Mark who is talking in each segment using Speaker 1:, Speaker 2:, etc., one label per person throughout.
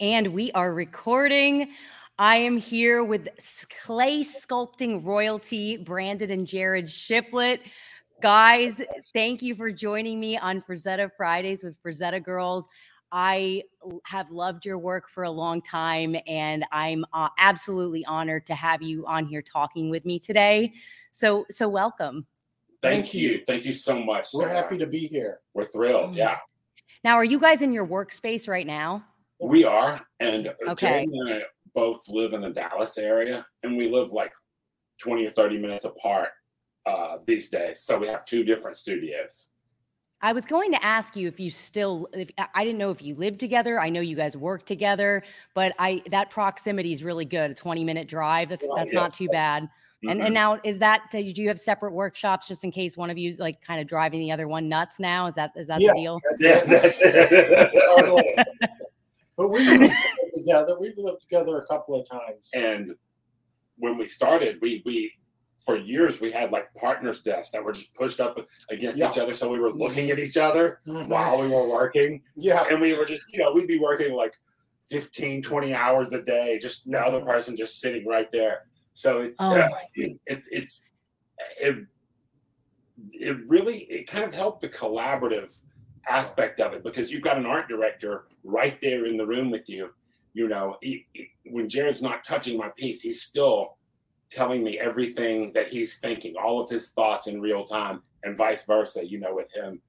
Speaker 1: And we are recording. I am here with clay sculpting royalty, Brandon and Jarrod Shiflett. Guys, thank you for joining me on Frazetta Fridays with Frazetta Girls. I have loved your work for a long time, and I'm uh, absolutely honored to have you on here talking with me today. So, so welcome.
Speaker 2: Thank, Thank you. you. Thank you so much.
Speaker 3: We're Sara. happy to be here.
Speaker 2: We're thrilled. Yeah.
Speaker 1: Now, are you guys in your workspace right now?
Speaker 2: We are, and okay. and I both live in the Dallas area, and we live like twenty or thirty minutes apart uh, these days. So we have two different studios.
Speaker 1: I was going to ask you if you still if I didn't know if you lived together. I know you guys work together, but I that proximity is really good. A 20 minute drive. That's that's yeah. not too bad. Mm-hmm. And and mm-hmm. now is that do you have separate workshops just in case one of you is like kind of driving the other one nuts now? Is that is that yeah. the deal?
Speaker 3: Yeah. But we lived together. We've lived together a couple of times.
Speaker 2: And when we started, we we for years we had like partners desks that were just pushed up against yeah. each other. So we were looking at each other mm-hmm. while we were working.
Speaker 3: Yeah.
Speaker 2: And we were just, you know, we'd be working like 15, 20 hours a day, just the other person just sitting right there. So it's oh uh, it's it's it it really it kind of helped the collaborative aspect of it because you've got an art director right there in the room with you. You know, he, he, when Jarrod's not touching my piece, he's still telling me everything that he's thinking, all of his thoughts in real time, and vice versa. You know, with him.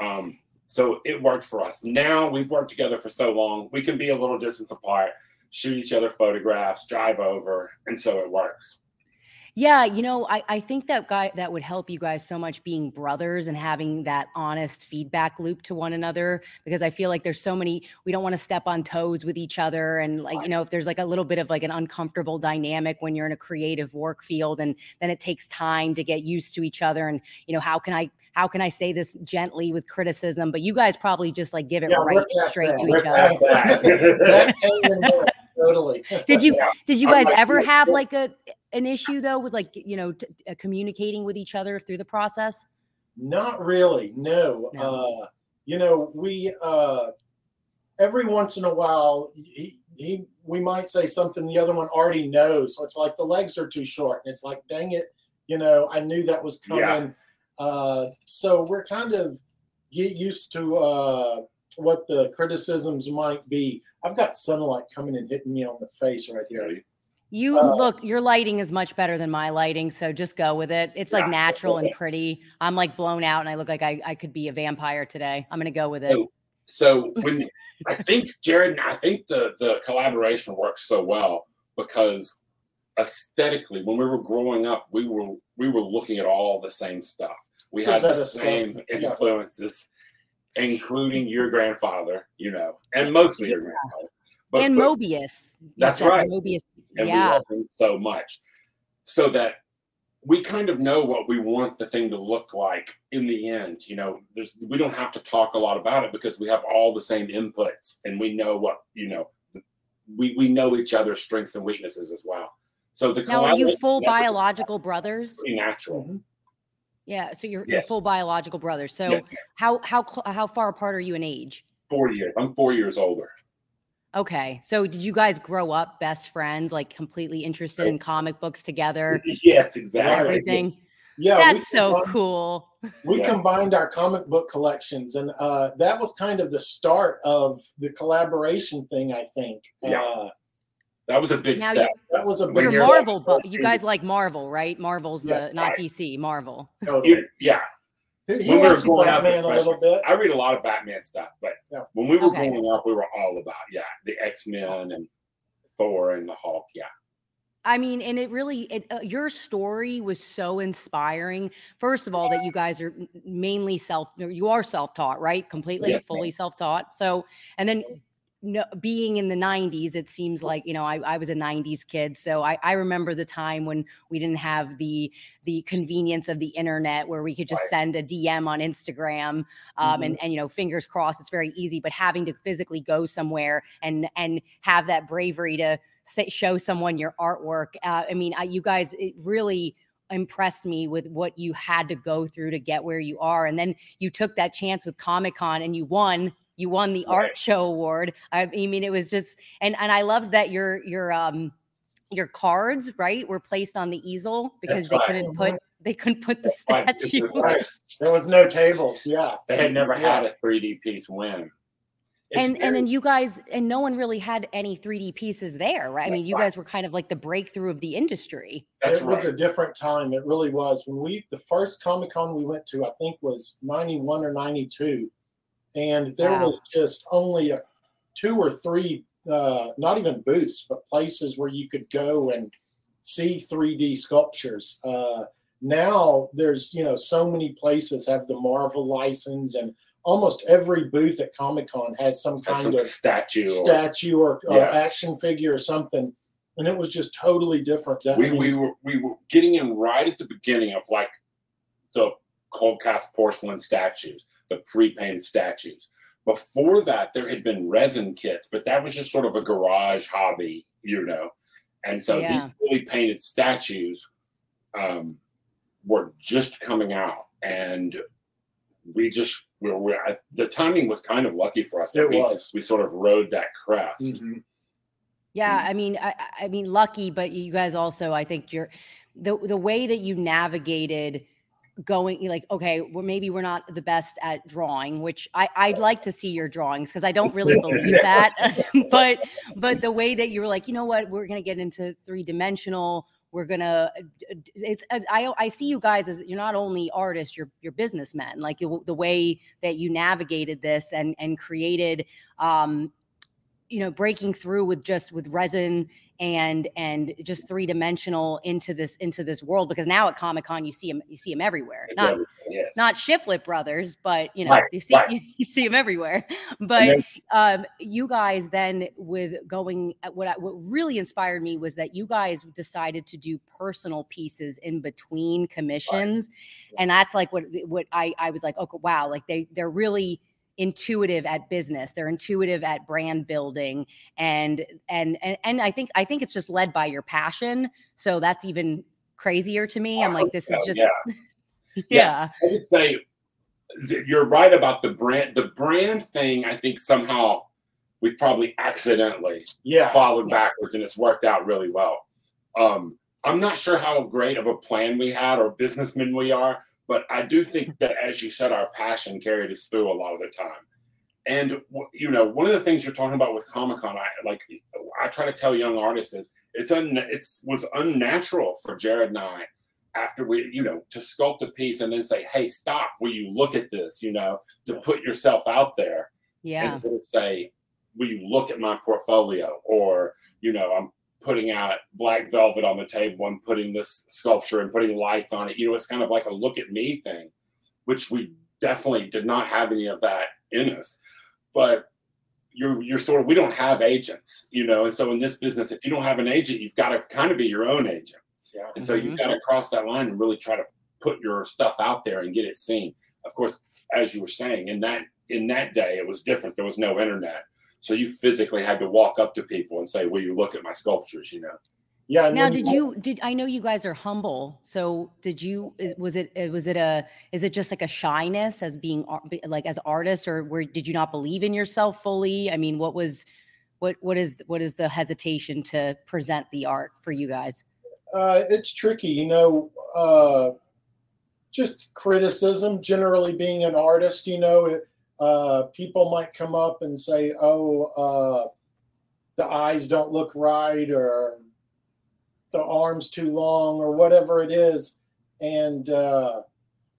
Speaker 2: Um, so it worked for us. Now we've worked together for so long, we can be a little distance apart, shoot each other photographs, drive over, and so it works.
Speaker 1: Yeah, you know, I, I think that guy that would help you guys so much being brothers and having that honest feedback loop to one another because I feel like there's so many we don't want to step on toes with each other and like you know if there's like a little bit of like an uncomfortable dynamic when you're in a creative work field and then it takes time to get used to each other and you know how can I how can I say this gently with criticism but you guys probably just like give it yeah, right straight that. to each other. totally. Did you did you guys ever have like a an issue though with like you know t- uh, communicating with each other through the process?
Speaker 3: Not really. No. no. Uh, you know, we uh, every once in a while he, he we might say something the other one already knows. So it's like the legs are too short, and it's like, dang it, you know, I knew that was coming. Yeah. Uh, so we're kind of get used to uh, what the criticisms might be. I've got sunlight coming and hitting me on the face right here.
Speaker 1: You uh, look, your lighting is much better than my lighting, so just go with it. It's like natural and pretty. I'm like blown out, and I look like I, I could be a vampire today. I'm gonna go with it.
Speaker 2: So, so when I think Jarrod, I think the the collaboration works so well because aesthetically, when we were growing up, we were we were looking at all the same stuff. We had the same influences, yeah. including your grandfather, you know, and mostly yeah. your grandfather.
Speaker 1: But, and but, Moebius.
Speaker 2: That's right.
Speaker 1: Moebius
Speaker 2: and yeah. we love him so much. So that we kind of know what we want the thing to look like in the end. You know, there's we don't have to talk a lot about it because we have all the same inputs and we know what, you know, we, we know each other's strengths and weaknesses as well. So the
Speaker 1: now are you full biological brothers?
Speaker 2: Pretty natural.
Speaker 1: Mm-hmm. Yeah, so you're, yes. you're full biological brothers. So yes. how how how far apart are you in age?
Speaker 2: Four years. I'm four years older.
Speaker 1: Okay. So did you guys grow up best friends, like completely interested in comic books together?
Speaker 2: Yes, exactly.
Speaker 1: Everything. Yeah. That's so cool.
Speaker 3: We yeah. combined our comic book collections, and uh, that was kind of the start of the collaboration thing, I think.
Speaker 2: Yeah. Uh, that was a big now
Speaker 3: step. That was a
Speaker 1: big You're Marvel, but you guys like Marvel, right? Marvel's the not right. DC, Marvel.
Speaker 2: Oh yeah. He, he when we were growing up, I read a lot of Batman stuff, but yeah. when we were okay. growing up, we were all about yeah, the X Men and Thor and the Hulk. Yeah.
Speaker 1: I mean, and it really, it, uh, your story was so inspiring. First of all, that you guys are mainly self, you are self taught, right? Completely, yes, fully self taught. So, and then no, being in the 90s, it seems like, you know, I, I was a 90s kid. So I, I, remember the time when we didn't have the the convenience of the internet where we could just right. send a DM on Instagram. Um, mm-hmm. and, and, you know, fingers crossed, it's very easy, but having to physically go somewhere and and have that bravery to say, show someone your artwork. Uh, I mean, I, you guys, it really impressed me with what you had to go through to get where you are. And then you took that chance with Comic Con and you won You won the right. art show award. I mean, it was just and and I loved that your your um your cards right were placed on the easel because That's they right. couldn't put they couldn't put the statue.
Speaker 3: Right. There was no tables. Yeah,
Speaker 2: they had never yeah. had a 3D piece win.
Speaker 1: It's and very- and then you guys and no one really had any 3D pieces there, right? I mean, you guys were kind of like the breakthrough of the industry.
Speaker 3: That's it right. was a different time. It really was. When we the first Comic Con we went to, I think was 91 or 92. And there wow. was just only a, two or three uh, not even booths, but places where you could go and see 3D sculptures. Uh, now there's you know so many places have the Marvel license, and almost every booth at Comic Con has some kind some of
Speaker 2: statue,
Speaker 3: statue or, or, yeah. or, action figure or something. And it was just totally different.
Speaker 2: That, we, mean, we were we were getting in right at the beginning of like the cold cast porcelain statues, the pre-painted statues. Before that, there had been resin kits, but that was just sort of a garage hobby, you know. And so yeah. these fully painted statues um, were just coming out, and we just we were, we, the timing was kind of lucky for us.
Speaker 3: It
Speaker 2: we,
Speaker 3: was.
Speaker 2: We sort of rode that crest.
Speaker 1: Mm-hmm. Yeah, I mean, I, I mean, lucky, but you guys also, I think you're the the way that you navigated going like okay well maybe we're not the best at drawing which i i'd like to see your drawings because i don't really believe that. But but the way that you were like you know what? We're gonna get into three dimensional we're gonna it's i i see you guys as you're not only artists you're you're businessmen. Like the way that you navigated this and and created um you know breaking through with just with resin and and just three dimensional into this into this world because now at Comic Con you see him you see him everywhere
Speaker 2: it's
Speaker 1: not
Speaker 2: yes.
Speaker 1: not Shiflett brothers but you know right, you see right. you, you, see him everywhere but then, um you guys then with going uh, what what really inspired me was that you guys decided to do personal pieces in between commissions right. and that's like what what I I was like okay wow like they they're really intuitive at business they're intuitive at brand building and and and, and i think i think it's just led by your passion so that's even crazier to me i'm like this is just
Speaker 2: yeah, yeah. yeah. i would say you're right about the brand the brand thing i think somehow we probably accidentally
Speaker 3: yeah
Speaker 2: followed yeah. backwards and it's worked out really well um i'm not sure how great of a plan we had or businessmen we are but I do think that, as you said, our passion carried us through a lot of the time. And you know, one of the things you're talking about with Comic Con, I like, I try to tell young artists is it's un, it's was unnatural for Jarrod and I after we, you know, to sculpt a piece and then say, "Hey, stop! Will you look at this?" You know, to put yourself out there.
Speaker 1: Yeah.
Speaker 2: And say, "Will you look at my portfolio?" Or you know, I'm putting out black velvet on the table and putting this sculpture and putting lights on it. You know, it's kind of like a look at me thing, which we definitely did not have any of that in us. But you're you're sort of we don't have agents, you know, and so in this business, if you don't have an agent, you've got to kind of be your own agent. Yeah. And so mm-hmm. you've got to cross that line and really try to put your stuff out there and get it seen. Of course, as you were saying, in that in that day it was different. There was no internet. So you physically had to walk up to people and say, "Will you look at my sculptures?" You know.
Speaker 3: Yeah.
Speaker 1: Now, did you did I know you guys are humble? So did you? Was it was it a is it just like a shyness as being like as artists, or where did you not believe in yourself fully? I mean, what was what what is what is the hesitation to present the art for you guys?
Speaker 3: Uh, it's tricky, you know. Uh, just criticism. Generally, being an artist, you know, it, uh, people might come up and say, "Oh, uh, the eyes don't look right," or "the arms too long," or whatever it is. And uh,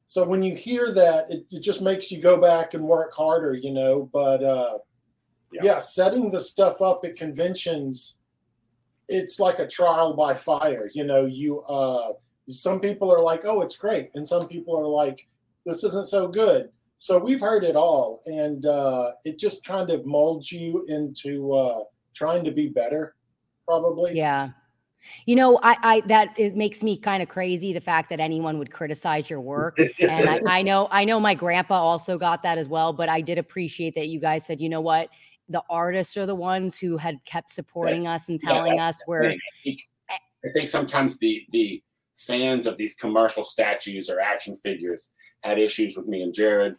Speaker 3: so when you hear that, it, it, just makes you go back and work harder, you know. But uh, yeah. yeah, setting the stuff up at conventions, it's like a trial by fire. You know, you uh, some people are like, "Oh, it's great," and some people are like, "This isn't so good." So we've heard it all and uh, it just kind of molds you into uh, trying to be better probably.
Speaker 1: Yeah. You know i, I that is, makes me kind of crazy the fact that anyone would criticize your work. And I, I know i know my grandpa also got that as well but i did appreciate that you guys said you know what? The artists are the ones who had kept supporting that's, us and telling yeah, us where I
Speaker 2: think, I think sometimes the the fans of these commercial statues or action figures had issues with me and Jarrod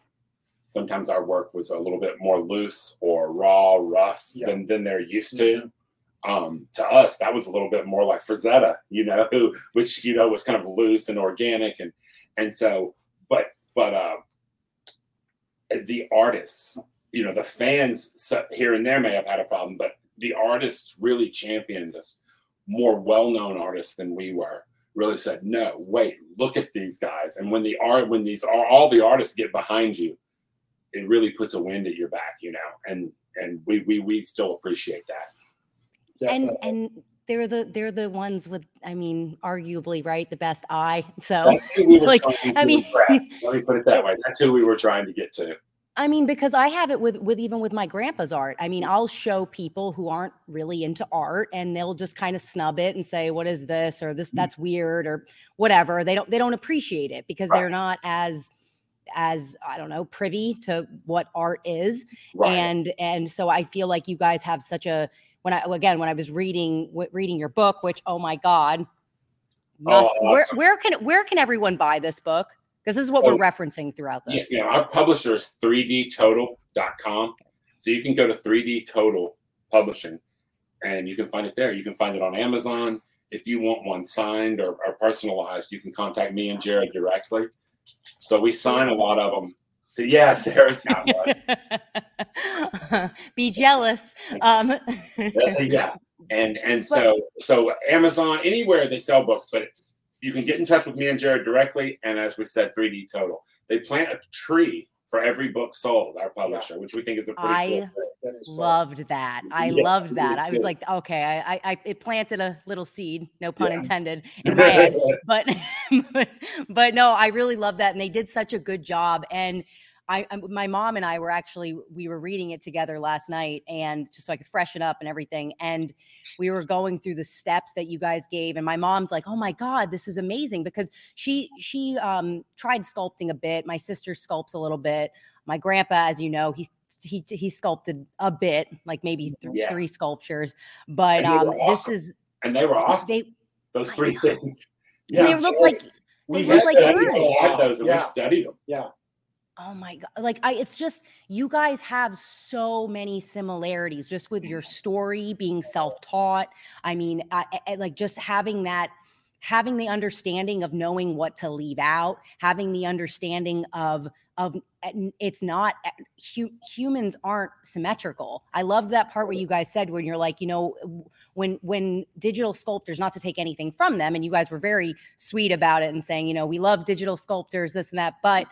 Speaker 2: sometimes our work was a little bit more loose or raw, rough yeah. than than they're used to. Mm-hmm um, to us, that was a little bit more like Frazetta, you know, which you know was kind of loose and organic, and and so, but but uh, the artists, you know, the fans here and there may have had a problem, but the artists really championed us. More well-known artists than we were really said, "No, wait, look at these guys." And when the art, when these are all the artists get behind you, it really puts a wind at your back, you know. And and we we we still appreciate that.
Speaker 1: Definitely. And and they're the they're the ones with I mean arguably right the best eye. So we it's like I mean
Speaker 2: let me put it that way. That's who we were trying to get to.
Speaker 1: I mean, because I have it with with even with my grandpa's art. I mean, I'll show people who aren't really into art and they'll just kind of snub it and say, What is this? or this mm. that's weird or whatever. They don't they don't appreciate it because right. they're not as as I don't know, privy to what art is. Right. And and so I feel like you guys have such a when I again when I was reading reading your book, which oh my god, oh, must, oh, where where can where can everyone buy this book? Because this is what oh, we're referencing throughout this.
Speaker 2: Yeah, our publisher is 3dtotal.com. So you can go to 3D Total Publishing and you can find it there. You can find it on Amazon. If you want one signed or, or personalized, you can contact me and Jarrod directly. So we sign a lot of them so yeah, Sara's got one.
Speaker 1: Be jealous. Um.
Speaker 2: yeah, and and so so Amazon, anywhere they sell books, but you can get in touch with me and Jarrod directly. And as we said, 3D Total, they plant a tree for every book sold, our publisher, yeah. which we think is a pretty
Speaker 1: I
Speaker 2: cool
Speaker 1: loved that. I yeah, loved that. I was like, okay, I, I, I, it planted a little seed, no pun yeah. intended, in my head. but, but, but no, I really love that, and they did such a good job. And I, I, my mom and I were actually we were reading it together last night, and just so I could freshen up and everything. And we were going through the steps that you guys gave, and my mom's like, "Oh my god, this is amazing!" Because she she um, tried sculpting a bit. My sister sculpts a little bit. My grandpa, as you know, he he he sculpted a bit, like maybe th- yeah. three sculptures. But um, awesome. this is
Speaker 2: and they were awesome. They, those three things.
Speaker 1: Yeah, they look like we look like
Speaker 2: those, and yeah. we studied them.
Speaker 3: Yeah.
Speaker 1: Oh my god. Like I it's just you guys have so many similarities just with your mm-hmm. story being self-taught. I mean, I, I, like just having that having the understanding of knowing what to leave out, having the understanding of of eh, it's not eh, hu- humans aren't symmetrical. I love that part where you guys said when you're like, you know, when when digital sculptors, not to take anything from them, and you guys were very sweet about it and saying, you know, we love digital sculptors, this and that, but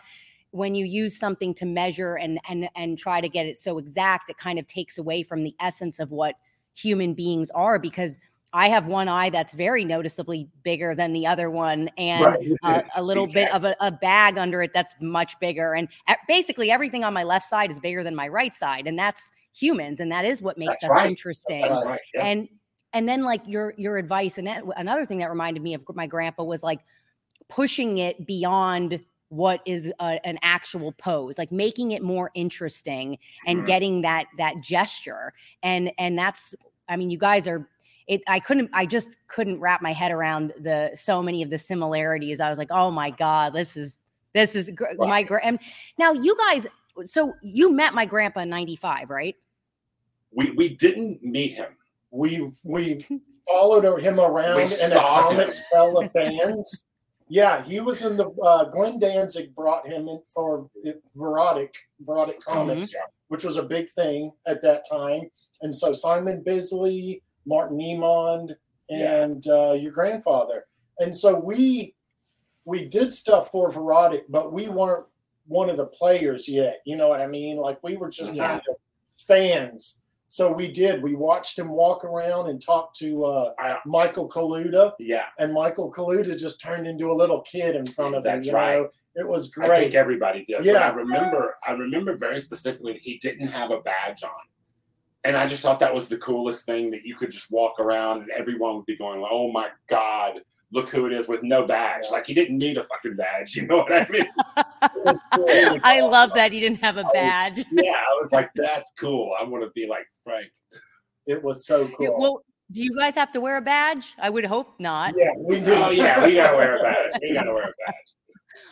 Speaker 1: when you use something to measure and and and try to get it so exact it kind of takes away from the essence of what human beings are because I have one eye that's very noticeably bigger than the other one, and right. uh, a little exactly. bit of a, a, bag under it that's much bigger. And basically, everything on my left side is bigger than my right side, and that's humans, and that is what makes that's us right. interesting. Right. Yeah. And and then like your your advice, and that, another thing that reminded me of my grandpa was like pushing it beyond what is a, an actual pose like making it more interesting and mm-hmm. getting that that gesture. And and that's i mean you guys are it i couldn't i just couldn't wrap my head around the so many of the similarities. I was like oh my god this is this is gr- wow. my and now you guys so you met my grandpa in 95 right?
Speaker 2: We we didn't meet him.
Speaker 3: We we followed him around in a comics spell of fans yeah, he was in the uh, Glenn Danzig brought him in for Verotik Verotik Comics, mm-hmm. which was a big thing at that time. And so Simon Bisley, Martin Emond, and yeah. uh, your grandfather. And so we we did stuff for Verotik, but we weren't one of the players yet. You know what I mean? Like we were just yeah. kind of fans so we did. We watched him walk around and talk to uh, Michael Kaluta.
Speaker 2: Yeah.
Speaker 3: And Michael Kaluta just turned into a little kid in front of
Speaker 2: That's
Speaker 3: him.
Speaker 2: right.
Speaker 3: Know? It was great.
Speaker 2: I think everybody did. Yeah. I remember. I remember very specifically that he didn't have a badge on, and I just thought that was the coolest thing that you could just walk around and everyone would be going, "Oh my god." Look who it is with no badge. Like he didn't need a fucking badge. You know what I mean?
Speaker 1: I love that he didn't have a badge.
Speaker 2: Was, yeah, I was like, that's cool. I want to be like Frank.
Speaker 3: It was so cool.
Speaker 1: Well, do you guys have to wear a badge? I would hope not.
Speaker 3: Yeah, we do.
Speaker 2: Oh yeah, we gotta wear a badge. We gotta wear a badge.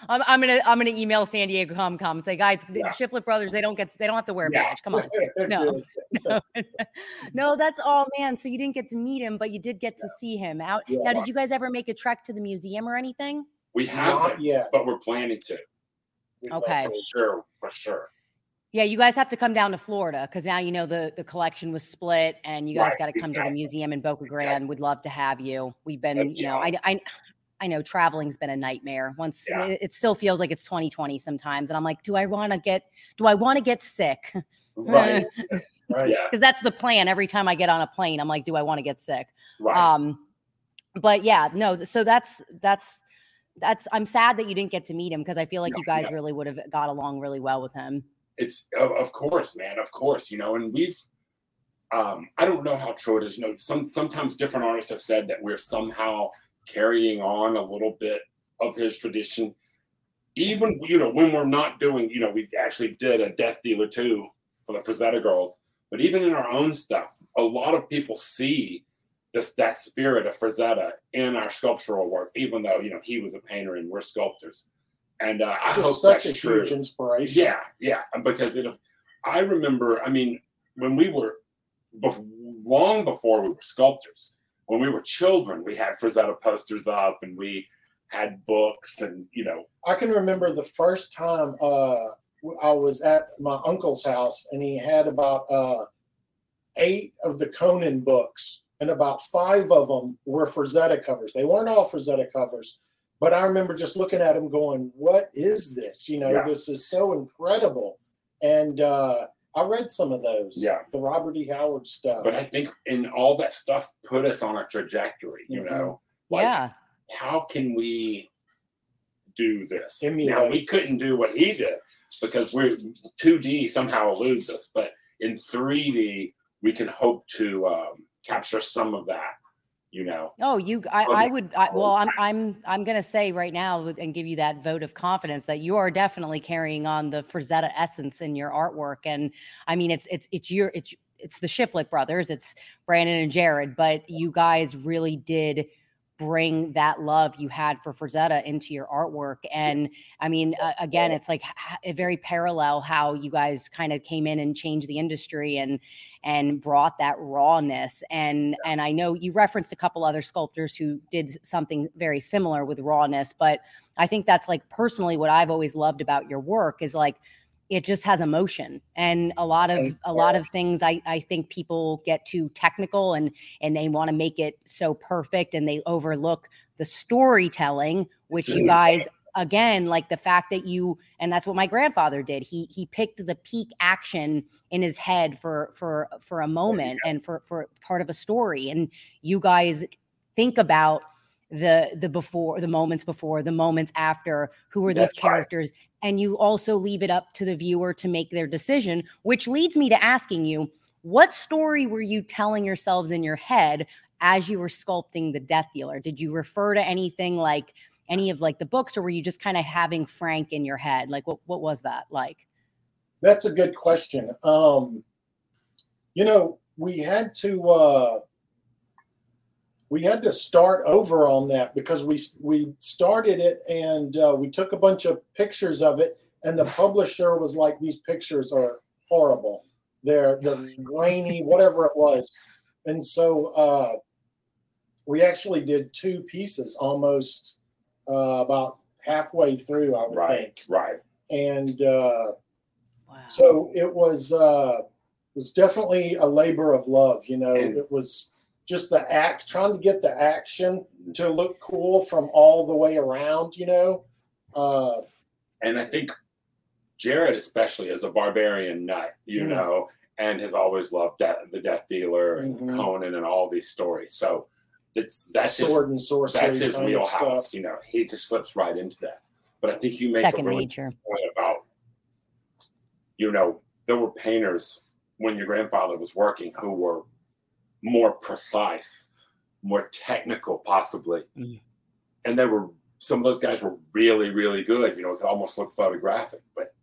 Speaker 1: I'm, I'm, gonna I'm gonna email San Diego Comic Con and say, guys, yeah. the Shiflett brothers, they don't get they don't have to wear a yeah. badge. Come on. No. no. no, that's all, man. So you didn't get to meet him, but you did get to see him out. Yeah. Now, did you guys ever make a trek to the museum or anything?
Speaker 2: We haven't yet, but we're planning to.
Speaker 1: Okay.
Speaker 2: For sure, for sure.
Speaker 1: Yeah, you guys have to come down to Florida because now you know the the collection was split, and you guys right, got to come exactly. to the museum in Boca Grande. Exactly. Would love to have you. We've been, you know, I, I I know traveling's been a nightmare. Once yeah. it, it, still feels like it's 2020 sometimes, and I'm like, do I want to get do I want to get sick?
Speaker 2: Right,
Speaker 1: right. Because that's the plan. Every time I get on a plane, I'm like, do I want to get sick?
Speaker 2: Right.
Speaker 1: Um, but yeah, no. So that's that's that's. I'm sad that you didn't get to meet him because I feel like no, you guys no. really would have got along really well with him
Speaker 2: it's of, of course, man, of course, you know, and we've um, I don't know how true it is. You know, some sometimes different artists have said that we're somehow carrying on a little bit of his tradition. Even you know, when we're not doing, you know, we actually did a Death Dealer too for the Frazetta girls. But even in our own stuff, a lot of people see this that spirit of Frazetta in our sculptural work, even though you know he was a painter and we're sculptors. And uh, I hope such that's a true. huge
Speaker 3: inspiration.
Speaker 2: Yeah, yeah, because it. I remember. I mean, when we were long before we were sculptors, when we were children, we had Frazetta posters up, and we had books, and you know.
Speaker 3: I can remember the first time uh, I was at my uncle's house, and he had about uh, eight of the Conan books, and about five of them were Frazetta covers. They weren't all Frazetta covers, but I remember just looking at him going, What is this? You know, yeah. this is so incredible. And uh, I read some of those.
Speaker 2: Yeah.
Speaker 3: The Robert E. Howard stuff.
Speaker 2: But I think in all that stuff put us on a trajectory, you mm-hmm. know?
Speaker 1: Like, yeah.
Speaker 2: How can we do this?
Speaker 3: Emulate.
Speaker 2: Now, we couldn't do what he did because we're 2D somehow eludes us. But in 3D, we can hope to um, capture some of that you know.
Speaker 1: Oh, you, I, I would, I, well, I'm, I'm, I'm going to say right now and give you that vote of confidence that you are definitely carrying on the Frazetta essence in your artwork. And I mean, it's, it's, it's your, it's, it's the Shiflett brothers, it's Brandon and Jarrod, but you guys really did bring that love you had for Frazetta into your artwork. And I mean, uh, again, it's like a very parallel how you guys kind of came in and changed the industry and and brought that rawness. And and I know you referenced a couple other sculptors who did something very similar with rawness, but I think that's like personally what I've always loved about your work is like it just has emotion. And a lot of a lot of things I, I think people get too technical and and they want to make it so perfect and they overlook the storytelling which you guys again like the fact that you and that's what my grandfather did. He he picked the peak action in his head for for for a moment and for for part of a story. And you guys think about the the before the moments before the moments after who are these That's characters right. And you also leave it up to the viewer to make their decision which leads me to asking you what story were you telling yourselves in your head as you were sculpting the death dealer? Did you refer to anything like any of like the books or were you just kind of having frank in your head? Like what, what was that like?
Speaker 3: That's a good question. Um you know we had to uh we had to start over on that because we we started it and uh, we took a bunch of pictures of it and the publisher was like these pictures are horrible. They're the grainy whatever it was. And so uh, we actually did two pieces almost uh, about halfway through i would
Speaker 2: right,
Speaker 3: think.
Speaker 2: right.
Speaker 3: And uh, wow. so it was uh, it was definitely a labor of love you know and, it was just the act, trying to get the action to look cool from all the way around, you know. Uh,
Speaker 2: and I think Jarrod, especially is a barbarian nut, you mm-hmm. know, and has always loved death, the Death Dealer and mm-hmm. Conan and all these stories. So it's that's
Speaker 3: sword his, and sorcery.
Speaker 2: That's his wheelhouse. You know, he just slips right into that. But I think you make
Speaker 1: second
Speaker 2: a really
Speaker 1: nature
Speaker 2: point about, you know, there were painters when your grandfather was working who were more precise, more technical, possibly. Mm. And they were some of those guys were really, really good. You know, it could almost look photographic, but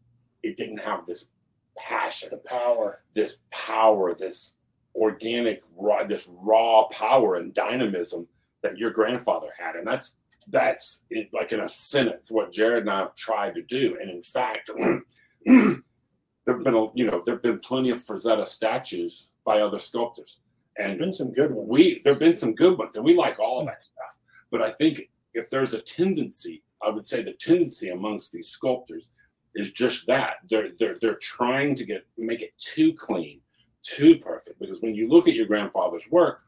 Speaker 2: it didn't have this passion,
Speaker 3: the power,
Speaker 2: this power, this organic, raw, this raw power and dynamism that your grandfather had. And that's that's like in a sentence what Jarrod and I have tried to do. And in fact, there've been a, you know there've been plenty of Frazetta statues by other sculptors, and
Speaker 3: been some good ones.
Speaker 2: We there've been some good ones, and we like all that stuff. But I think if there's a tendency, I would say the tendency amongst these sculptors is just that they're they're they're trying to get make it too clean, too perfect. Because when you look at your grandfather's work,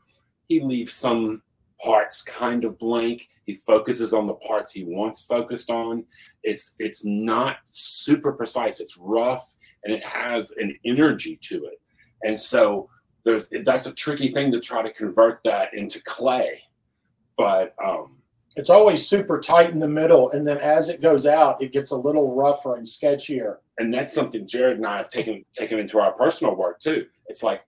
Speaker 2: he leaves some parts kind of blank. He focuses on the parts he wants focused on. It's it's not super precise. It's rough and it has an energy to it. And so there's that's a tricky thing to try to convert that into clay. But um
Speaker 3: it's always super tight in the middle, and then as it goes out, it gets a little rougher and sketchier.
Speaker 2: And that's something Jarrod and I have taken taken into our personal work too. It's like,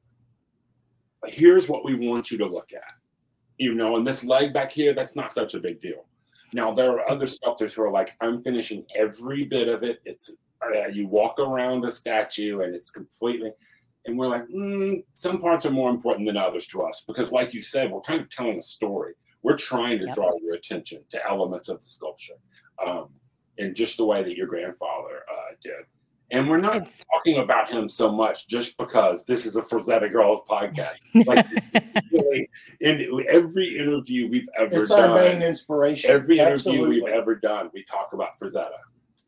Speaker 2: here's what we want you to look at, you know, and this leg back here, that's not such a big deal. Now there are other sculptors who are like, I'm finishing every bit of it. It's uh, you walk around a statue and it's completely, and we're like, mm, some parts are more important than others to us because, like you said, we're kind of telling a story we're trying to yep. draw your attention to elements of the sculpture um, in just the way that your grandfather uh, did. And we're not it's... talking about him so much just because this is a Frazetta Girls podcast. Like, really, in every interview we've ever
Speaker 3: it's
Speaker 2: done,
Speaker 3: our main inspiration.
Speaker 2: Every Absolutely. interview we've ever done, we talk about Frazetta.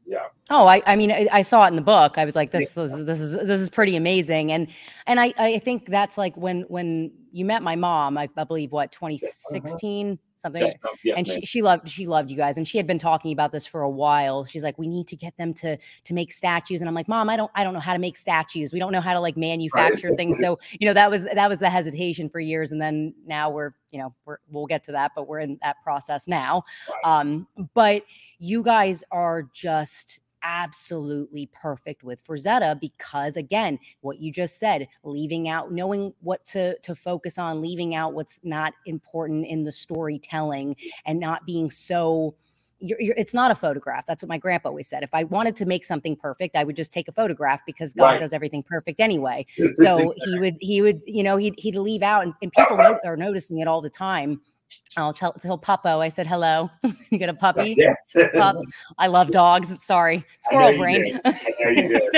Speaker 2: Yeah.
Speaker 1: Oh, I, I mean, I, I, saw it in the book. I was like, this, yeah. is, this is, this is pretty amazing. And, and I, I think that's like when, when you met my mom, I, I believe what, 2016, uh-huh. Something. Yes, yes, and she, she loved, she loved you guys. And she had been talking about this for a while. She's like, we need to get them to, to make statues. And I'm like, mom, I don't, I don't know how to make statues. We don't know how to like manufacture right. things. So, you know, that was, that was the hesitation for years. And then now we're, you know, we're, we'll get to that, but we're in that process now. Right. Um, but you guys are just, absolutely perfect with Frazetta because again, what you just said, leaving out knowing what to to focus on, leaving out what's not important in the storytelling and not being so you're, you're, it's not a photograph. That's what my grandpa always said. If I wanted to make something perfect, I would just take a photograph because God right. does everything perfect anyway. So he would, he would, you know, he'd, he'd leave out, and, and people are noticing it all the time I'll tell tell Puppo. I said hello. you got a puppy?
Speaker 2: Yes.
Speaker 1: Pup. I love dogs. Sorry, squirrel brain.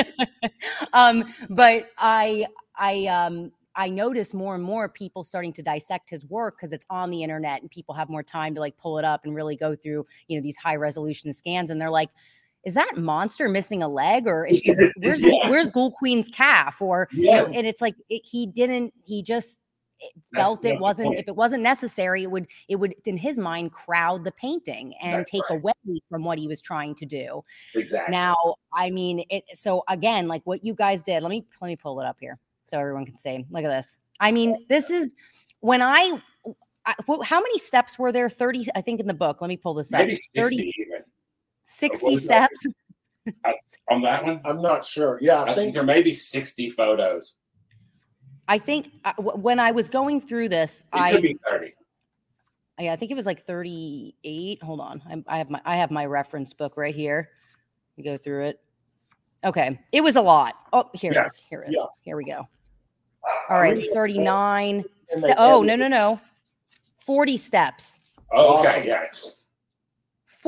Speaker 1: um, but I I um I notice more and more people starting to dissect his work because it's on the internet and people have more time to like pull it up and really go through you know these high resolution scans and they're like is that monster missing a leg or is, is where's yeah. where's Ghoul Queen's calf or yes. you know, and it's like it, he didn't he just felt it wasn't if it wasn't necessary it would it would in his mind crowd the painting and That's take right. away from what he was trying to do.
Speaker 2: Exactly.
Speaker 1: Now i mean it so again like what you guys did let me let me pull it up here so everyone can see. Look at this. I mean oh, this is when i, I how many steps were there? 30 i think in the book. Let me pull this
Speaker 2: Maybe
Speaker 1: up
Speaker 2: 30 even.
Speaker 1: 60 steps.
Speaker 2: On that one?
Speaker 3: I'm not sure. Yeah
Speaker 2: i, I think, think there may be 60 photos
Speaker 1: I think uh, when I was going through this,
Speaker 2: it
Speaker 1: I
Speaker 2: could be 30.
Speaker 1: Yeah, I think it was like 38. Hold on. I, I have my I have my reference book right here. We go through it. Okay. It was a lot. Oh, here yeah. it is. Here it is. Yeah. Here we go. All right. 39. Ste- oh, no, no, no. 40 steps.
Speaker 2: Oh, okay. Yeah.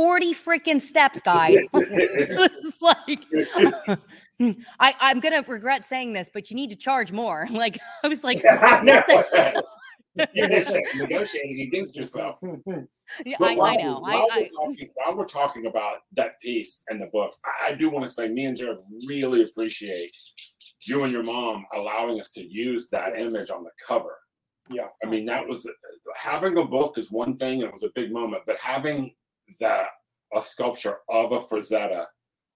Speaker 1: 40 freaking steps, guys. it's like I, I'm gonna regret saying this, but you need to charge more. Like I was like,
Speaker 2: negotiating against yourself.
Speaker 1: Yeah, I, while, I, know.
Speaker 2: While,
Speaker 1: I,
Speaker 2: we're talking, while, we're talking, about that piece and the book, I, I do want to say me and Jarrod really appreciate you and your mom allowing us to use that yes. image on the cover. Yeah, I mean that was having a book is one thing, and it was a big moment, but having that a sculpture of a Frazetta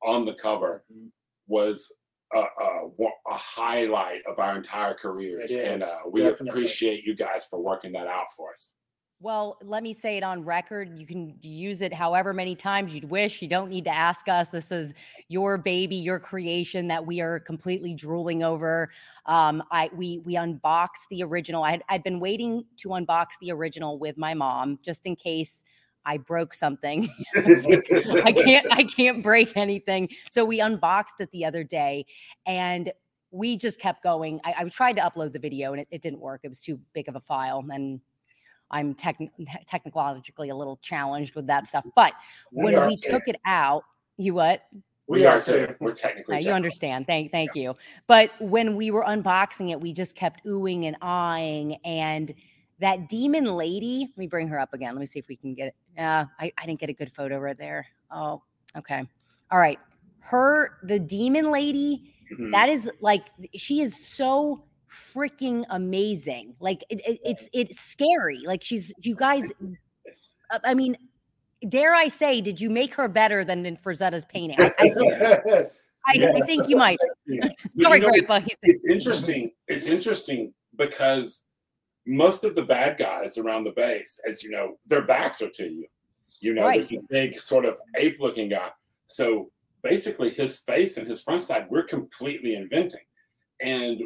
Speaker 2: on the cover mm-hmm. was a, a, a, highlight of our entire careers, and uh, we definitely. appreciate you guys for working that out for us.
Speaker 1: Well, let me say it on record. You can use it however many times you'd wish. You don't need to ask us. This is your baby, your creation that we are completely drooling over. Um, I we we unboxed the original. I had I'd been waiting to unbox the original with my mom just in case I broke something. I, like, I can't I can't break anything. So we unboxed it the other day and we just kept going. I, I tried to upload the video and it, it, didn't work. It was too big of a file. And I'm tech- technologically a little challenged with that stuff. But we when we too. took it out, you what?
Speaker 2: We, we are too. We're technically.
Speaker 1: Yeah, you understand. Thank, thank yeah. you. But when we were unboxing it, we just kept oohing and eyeing, and that demon lady. Let me bring her up again. Let me see if we can get it. Uh, I, I didn't get a good photo right there. Oh, okay. All right. Her, the demon lady. Mm-hmm. That is like she is so freaking amazing. Like it, it, it's it's scary. Like she's you guys. Uh, I mean, dare I say, did you make her better than in Frazetta's painting? I, I, I, yeah. I think you might. Sorry,
Speaker 2: you know, Grandpa. It's interesting. It's interesting because most of the bad guys around the base, as you know, their backs are to you. You know, right. there's a big sort of ape-looking guy. So basically, his face and his front side, we're completely inventing. And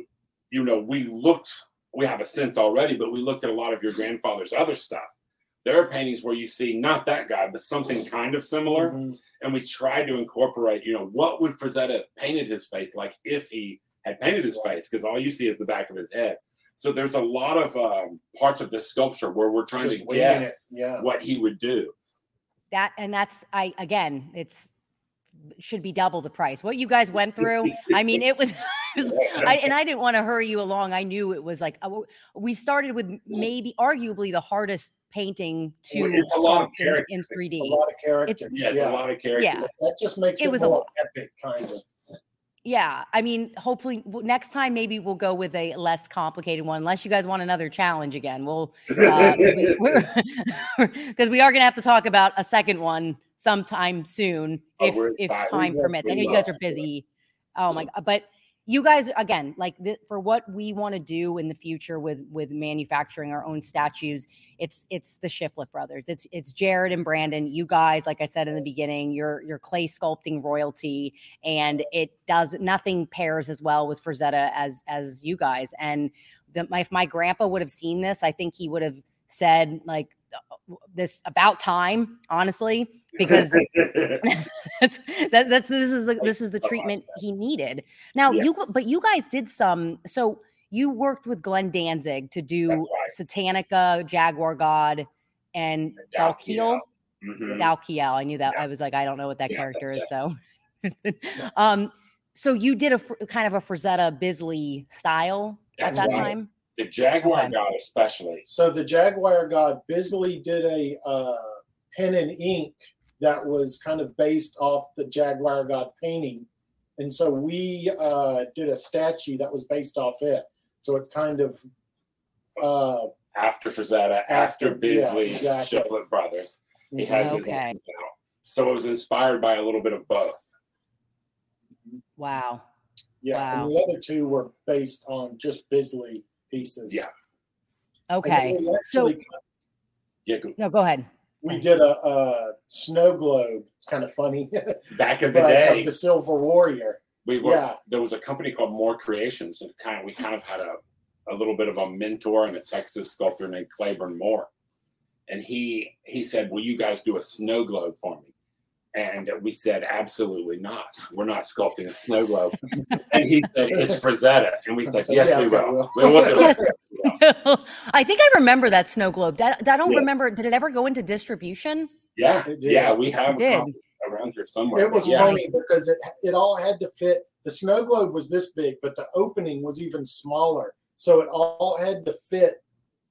Speaker 2: you know, we looked, we have a sense already, but we looked at a lot of your grandfather's other stuff. There are paintings where you see not that guy, but something kind of similar. Mm-hmm. And we tried to incorporate, you know, what would Frazetta have painted his face like if he had painted his face? Because all you see is the back of his head. So there's a lot of um, parts of this sculpture where we're trying Just to guess yeah. what he would do.
Speaker 1: That and that's I again, it's should be double the price. What you guys went through, I mean, it was, it was I, and I didn't want to hurry you along. I knew it was like uh, we started with maybe arguably the hardest painting to sculpt in, in, 3D.
Speaker 3: a lot of characters.
Speaker 2: It's, yeah, it's yeah. a lot of characters.
Speaker 1: Yeah,
Speaker 3: that just makes it, it was more a epic kind of.
Speaker 1: Yeah, I mean, hopefully next time maybe we'll go with a less complicated one. Unless you guys want another challenge again, we'll because uh, we, we, are going to have to talk about a second one sometime soon oh, if if time permits. I know you guys are busy. Oh my god, but you guys again like th- for what we want to do in the future with with manufacturing our own statues it's it's the Shiflett brothers. It's it's Jarrod and Brandon. You guys like I said in the beginning you're clay sculpting royalty and it does nothing pairs as well with Frazetta as as you guys. And the, my, if my grandpa would have seen this I think he would have said like oh, this about time, honestly, because that's that, that's this is the this is the treatment he needed. Now yeah. you but you guys did some so you worked with Glenn Danzig to do right. Satanika, Jaguar God, and Dalkiel. Mm-hmm. Dalkiel. I knew that. Yeah. I was like, I don't know what that yeah, character is. So, um, so you did a kind of a Frazetta Bisley style that's at that right. time.
Speaker 2: The Jaguar okay. God, especially.
Speaker 3: So the Jaguar God, Bisley did a uh, pen and ink that was kind of based off the Jaguar God painting, and so we uh, did a statue that was based off it. So it's kind of uh,
Speaker 2: after Frazetta, after, after Bisley, yeah, exactly. Shiflett Brothers. He has okay. his own So it was inspired by a little bit of both.
Speaker 1: Wow.
Speaker 3: Yeah, wow. and the other two were based on just Bisley pieces.
Speaker 2: Yeah.
Speaker 1: Okay. Actually, so
Speaker 2: yeah, go.
Speaker 1: no, go ahead.
Speaker 3: We did a, a snow globe. It's kind of funny.
Speaker 2: Back in the day,
Speaker 3: the Silver Warrior.
Speaker 2: We were. Yeah. There was a company called Moore Creations, and kind of we kind of had a a little bit of a mentor and a Texas sculptor named Clayburn Moore, and he he said, "Will you guys do a snow globe for me?" And we said, absolutely not. We're not sculpting a snow globe. and he said, it's Frazetta. And we said, yes, yeah, we okay, will. We'll.
Speaker 1: will yes. I think I remember that snow globe. That, I don't yeah. remember. Did it ever go into distribution?
Speaker 2: Yeah. Yeah, we have it around here somewhere.
Speaker 3: It was
Speaker 2: yeah.
Speaker 3: funny because it, it all had to fit. The snow globe was this big, but the opening was even smaller. So it all had to fit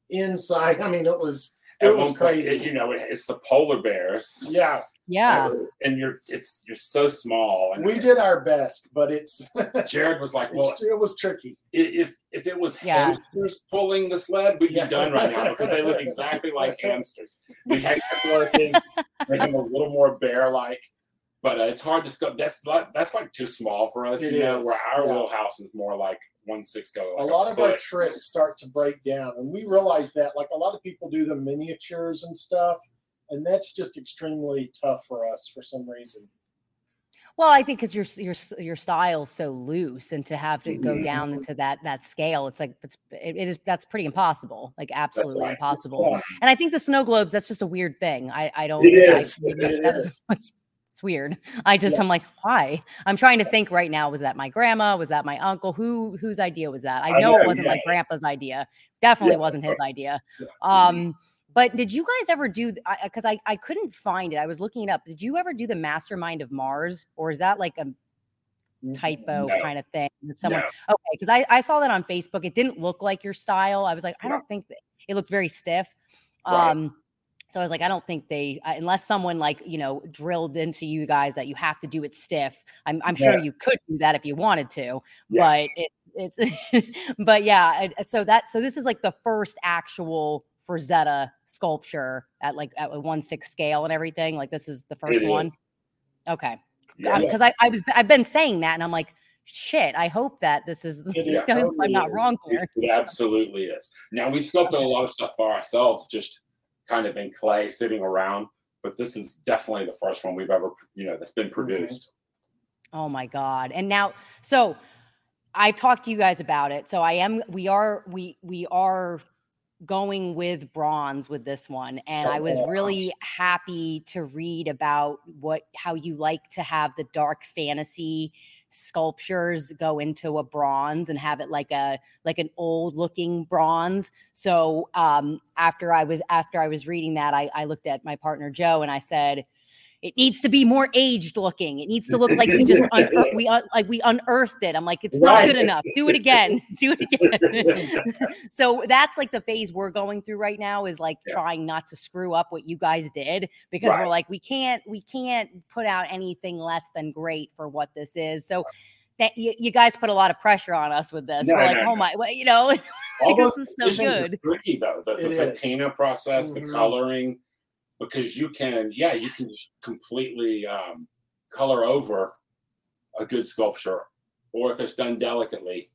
Speaker 3: inside. I mean, it was it was crazy.
Speaker 2: It, you know, it, it's the polar bears.
Speaker 3: Yeah.
Speaker 1: Yeah.
Speaker 2: And you're it's you're so small. And
Speaker 3: we did our best, but it's
Speaker 2: Jarrod was like, Well
Speaker 3: it was tricky.
Speaker 2: If if it was yeah. hamsters pulling the sled, we'd be yeah. done right now because they look exactly like hamsters. We had to working, make them a little more bear-like. But uh, it's hard to scope. That's like that's like too small for us, it you know. Where our yeah. wheelhouse is more like one six go.
Speaker 3: Like a lot a of our tricks start to break down, and we realize that. Like a lot of people do the miniatures and stuff, and that's just extremely tough for us for some reason.
Speaker 1: Well, I think because your your your style's so loose, and to have to go mm-hmm. down into that that scale, it's like it's it, it is that's pretty impossible, like absolutely right. impossible. And I think the snow globes, that's just a weird thing. I I don't.
Speaker 2: It is.
Speaker 1: I, it that is. Was, it's weird. I just yeah. I'm like, why? I'm trying to think right now. Was that my grandma? Was that my uncle? Who whose idea was that? I know it wasn't yeah. my grandpa's idea. Definitely yeah. wasn't his idea. Um, But did you guys ever do? Because I, I, I couldn't find it. I was looking it up. Did you ever do the Mastermind of Mars, or is that like a typo no. kind of thing someone? No. Okay, because I I saw that on Facebook. It didn't look like your style. I was like, I don't think that it looked very stiff. Right. Um, so I was like, I don't think they, uh, unless someone like, you know, drilled into you guys that you have to do it stiff. I'm, I'm yeah. sure you could do that if you wanted to, yeah. but it's, it's, but yeah. So that, so this is like the first actual Frazetta sculpture at like at a one six scale and everything. Like this is the first it one. Is. Okay. Because yeah. I, I was, I've been saying that and I'm like, shit, I hope that this is, yeah, I'm not wrong here.
Speaker 2: It absolutely is. Now we've sculpted a lot of stuff for ourselves, just kind of in clay sitting around. But this is definitely the first one we've ever, you know, that's been mm-hmm. produced.
Speaker 1: Oh my God. And now, so I've talked to you guys about it. So I am, we are, we, we are going with bronze with this one and i was really happy to read about what how you like to have the dark fantasy sculptures go into a bronze and have it like a like an old looking bronze. So um after i was after i was reading that i i looked at my partner joe and i said it needs to be more aged looking. It needs to look like we just unearth, we un- like we unearthed it. I'm like, it's right. not good enough. Do it again. Do it again. so that's like the phase we're going through right now is like yeah. trying not to screw up what you guys did because right. we're like, we can't we can't put out anything less than great for what this is. So that you, you guys put a lot of pressure on us with this. No, we're like, no, oh my, well, you know, this is so good.
Speaker 2: Tricky though, the, the patina process, mm-hmm. the coloring because you can, yeah, you can completely um, color over a good sculpture, or if it's done delicately,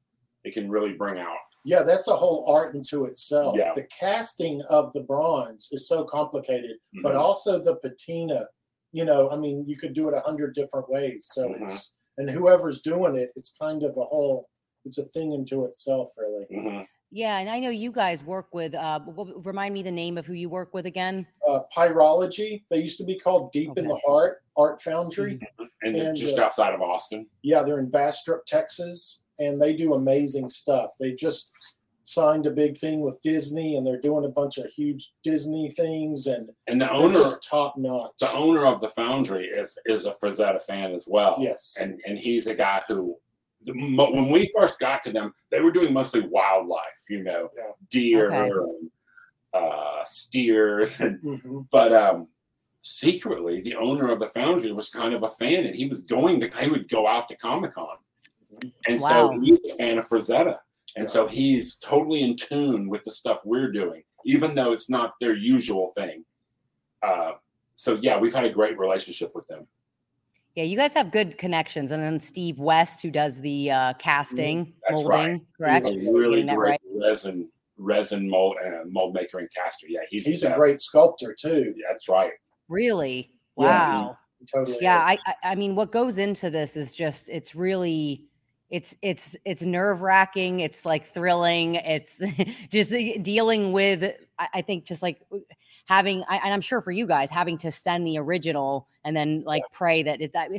Speaker 2: it can really bring out.
Speaker 3: Yeah, that's a whole art into itself. Yeah. The casting of the bronze is so complicated, mm-hmm. but also the patina. You know, I mean, you could do it a hundred different ways. So mm-hmm. it's and whoever's doing it, it's kind of a whole. It's a thing into itself, really.
Speaker 2: Mm-hmm.
Speaker 1: Yeah, and I know you guys work with. Uh, remind me the name of who you work with again.
Speaker 3: Uh, Pyrology. They used to be called Deep okay. in the Heart Art Foundry,
Speaker 2: mm-hmm. and, and just uh, outside of Austin.
Speaker 3: Yeah, they're in Bastrop, Texas, and they do amazing stuff. They just signed a big thing with Disney, and they're doing a bunch of huge Disney things, and
Speaker 2: and the owner
Speaker 3: just top notch.
Speaker 2: The owner of the foundry is is a Frazetta fan as well.
Speaker 3: Yes,
Speaker 2: and and he's a guy who when we first got to them, they were doing mostly wildlife, you know, yeah. deer okay. and uh, steer. And, mm-hmm. But um, secretly, the owner of the foundry was kind of a fan, and he was going to, he would go out to Comic Con. And wow. so he's a fan of Frazetta. And yeah. so he's totally in tune with the stuff we're doing, even though it's not their usual thing. Uh, so, yeah, we've had a great relationship with them.
Speaker 1: Yeah, you guys have good connections, and then Steve West, who does the uh, mm-hmm. casting,
Speaker 2: That's
Speaker 1: molding,
Speaker 2: right.
Speaker 1: correct?
Speaker 2: He's a really great right? resin resin mold uh, mold maker and caster. Yeah, he's
Speaker 3: he's a great sculptor too.
Speaker 2: Yeah, that's right.
Speaker 1: Really? Wow. Yeah, totally. Yeah, I I mean, what goes into this is just it's really it's it's it's nerve wracking. It's like thrilling. It's just dealing with. I think just like having I, and i'm sure for you guys having to send the original and then like pray that it that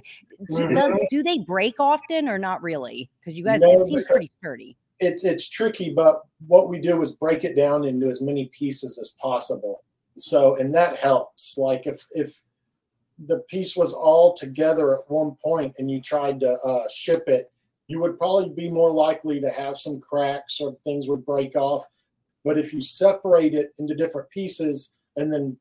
Speaker 1: does do they break often or not really? Because you guys no, it seems pretty sturdy.
Speaker 3: it's it's tricky but what we do is break it down into as many pieces as possible. So and that helps. Like if if the piece was all together at one point and you tried to uh, ship it you would probably be more likely to have some cracks or things would break off. But if you separate it into different pieces and then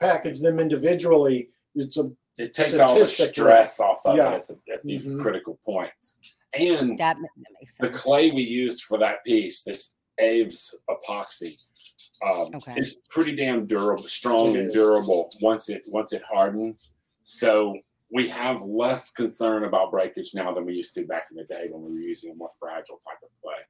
Speaker 3: package them individually, it's a
Speaker 2: it takes all the stress off of yeah. it at, the, at these mm-hmm. critical points. And
Speaker 1: that, that makes
Speaker 2: sense. the clay we used for that piece, this Aves epoxy, um, okay. is pretty damn durable, strong it and is. durable once it once it hardens. So we have less concern about breakage now than we used to back in the day when we were using a more fragile type of clay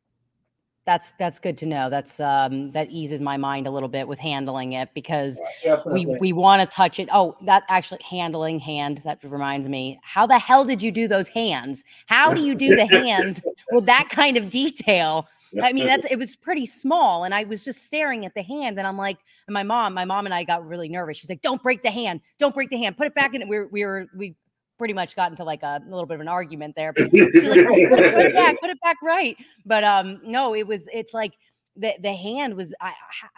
Speaker 1: that's that's good to know. That's um that eases my mind a little bit with handling it because we we want to touch it. Oh, that actually handling hand that reminds me. How the hell did you do those hands? How do you do the hands with that kind of detail? I mean, that's it was pretty small, and I was just staring at the hand, and I'm like, and my mom, my mom and I got really nervous. She's like, "Don't break the hand! Don't break the hand! Put it back in." We were we were we pretty much got into like a, a, little bit of an argument there. Like, put, it back, put it back right. But um, no, it was it's like the the hand was I,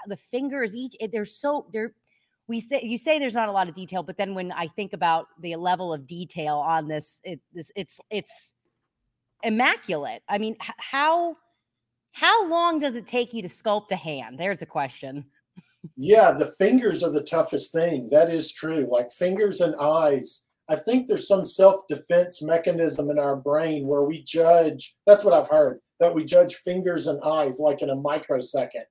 Speaker 1: the fingers each they're so they're we say you say there's not a lot of detail but then when i think about the level of detail on this it this it's it's immaculate i mean how how long does it take you to sculpt a hand there's a question
Speaker 3: yeah the fingers are the toughest thing that is true like fingers and eyes i think there's some self-defense mechanism in our brain where we judge that's what i've heard that we judge fingers and eyes like in a microsecond.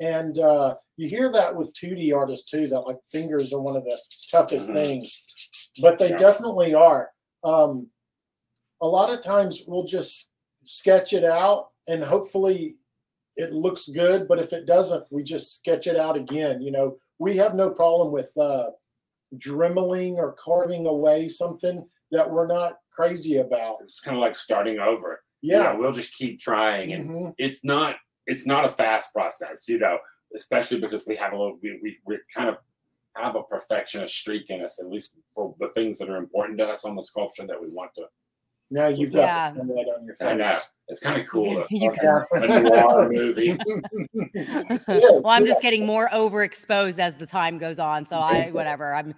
Speaker 3: And uh, you hear that with 2D artists too, that like fingers are one of the toughest mm-hmm. things, but they yeah. definitely are. Um, a lot of times we'll just sketch it out and hopefully it looks good, but if it doesn't, we just sketch it out again. You know, we have no problem with uh, dremeling or carving away something that we're not crazy about.
Speaker 2: It's kind of like starting over yeah, we'll just keep trying, and mm-hmm. it's not it's not a fast process, you know, especially because we have a little we we, we kind of have a perfectionist streak in us, at least for the things that are important to us on the sculpture that we want to
Speaker 3: now you've got yeah. the sunlight on your face. I know.
Speaker 2: It's kind of cool. you got a noir movie.
Speaker 1: well, I'm just getting more overexposed as the time goes on. So I, whatever. I'm.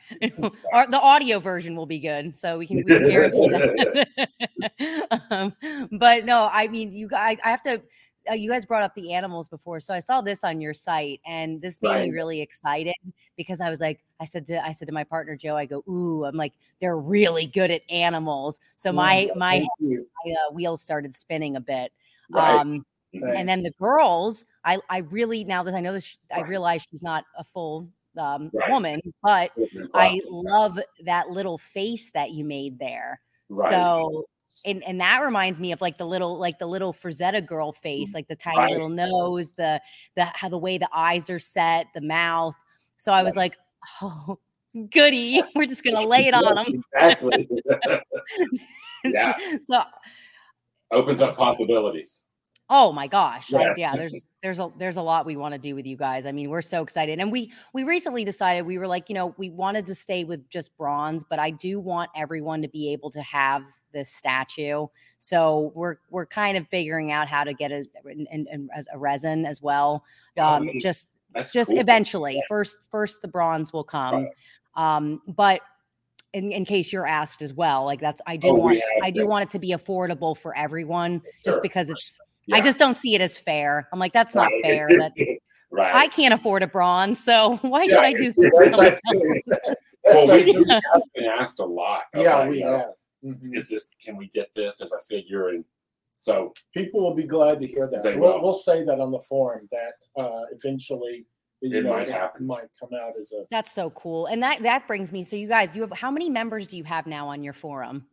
Speaker 1: our, the audio version will be good, so we can, we can guarantee that. um, but no, I mean, you guys. I have to uh, you guys brought up the animals before, so I saw this on your site, and this made right. me really excited because I was like, I said to I said to my partner Joe, I go, ooh, I'm like, they're really good at animals. So my my, my uh, wheels started spinning a bit. Right. Um, and then the girls, I I really now that I know this, right. I realize she's not a full um, woman, but I love that little face that you made there. So and and that reminds me of like the little like the little Frazetta girl face, mm, like the tiny right. little nose, the the how the way the eyes are set, the mouth. So I was like, oh, goody, we're just gonna lay it on them.
Speaker 2: Exactly. yeah.
Speaker 1: So
Speaker 2: opens up possibilities.
Speaker 1: Oh my gosh. Yeah. Like, yeah, there's there's a there's a lot we want to do with you guys. I mean, we're so excited. And we we recently decided we were like, you know, we wanted to stay with just bronze, but I do want everyone to be able to have this statue. So we're we're kind of figuring out how to get it and as a resin as well. Um, just just cool. eventually. Yeah. First first the bronze will come. Right. Um, but in, in case you're asked as well, like that's I do oh, want I do want it to be affordable for everyone, sure. just because it's yeah. I just don't see it as fair. I'm like, that's not right. fair. That right. I can't afford a bronze, so why yeah, should I do this?
Speaker 2: well, we, have been asked a lot.
Speaker 3: Yeah, we have.
Speaker 2: Mm-hmm. Is this? Can we get this as a figure? And so
Speaker 3: people will be glad to hear that. We'll, we'll, say that on the forum that uh, eventually you it know, might happen. Might come out as a.
Speaker 1: That's so cool, and that that brings me. So you guys, you have how many members do you have now on your forum?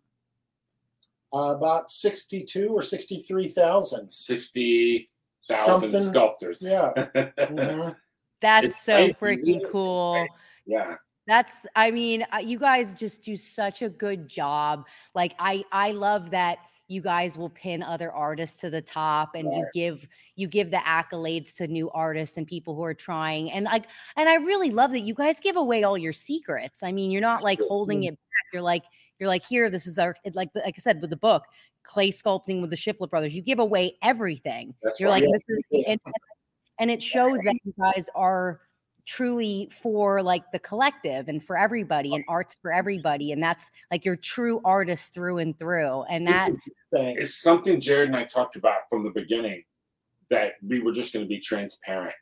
Speaker 3: Uh, about 62 or 63,000.
Speaker 2: 60,000 sculptors.
Speaker 3: Yeah. Mm-hmm.
Speaker 1: That's it's so freaking cool.
Speaker 2: Yeah.
Speaker 1: That's I mean, uh, you guys just do such a good job. Like I I love that you guys will pin other artists to the top and right. you give you give the accolades to new artists and people who are trying and like and i really love that you guys give away all your secrets i mean you're not like holding it back you're like you're like, here, this is our like like I said with the book, clay sculpting with the Shiflett brothers. You give away everything. That's you're right. like, this is and, and it shows that you guys are truly for like the collective and for everybody and arts for everybody and that's like you're true artist through and through and that
Speaker 2: is something jarrod and i talked about from the beginning that we were just going to be transparent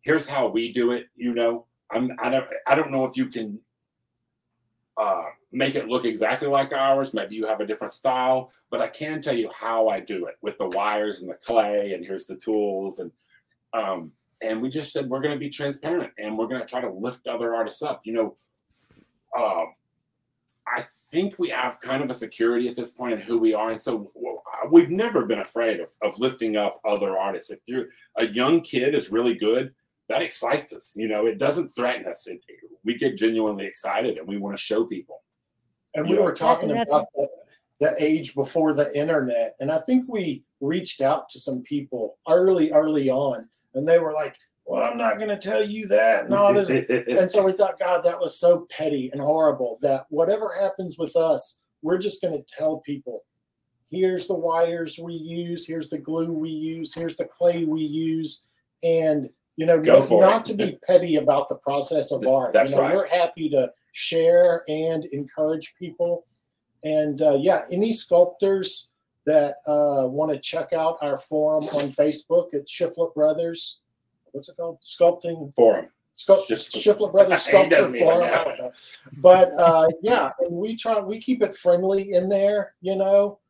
Speaker 2: here's how we do it you know i'm i don't i don't know if you can uh make it look exactly like ours. Maybe you have a different style, but I can tell you how I do it with the wires and the clay, and here's the tools. And um, and we just said we're going to be transparent and we're going to try to lift other artists up. You know, uh, I think we have kind of a security at this point in who we are, and so we've never been afraid of, of lifting up other artists. If you're a young kid is really good, that excites us. You know, it doesn't threaten us. It, we get genuinely excited, and we want to show people.
Speaker 3: And we were talking about the, the age before the internet. And I think we reached out to some people early, early on, and they were like, well, I'm not going to tell you that and all this. and so we thought, God, that was so petty and horrible that whatever happens with us, we're just going to tell people here's the wires we use, here's the glue we use, here's the clay we use, and you know,
Speaker 2: Go
Speaker 3: not,
Speaker 2: for
Speaker 3: not
Speaker 2: it.
Speaker 3: to be petty about the process of art.
Speaker 2: that's
Speaker 3: you know,
Speaker 2: right.
Speaker 3: we're happy to share and encourage people. And uh, yeah, any sculptors that uh, want to check out our forum on Facebook at Shiflett Brothers, what's it called? Sculpting
Speaker 2: Forum.
Speaker 3: Sculpt, Shiflett Brothers
Speaker 2: He
Speaker 3: Sculpture Forum.
Speaker 2: know.
Speaker 3: I don't know. But uh, yeah, and we try we keep it friendly in there, you know,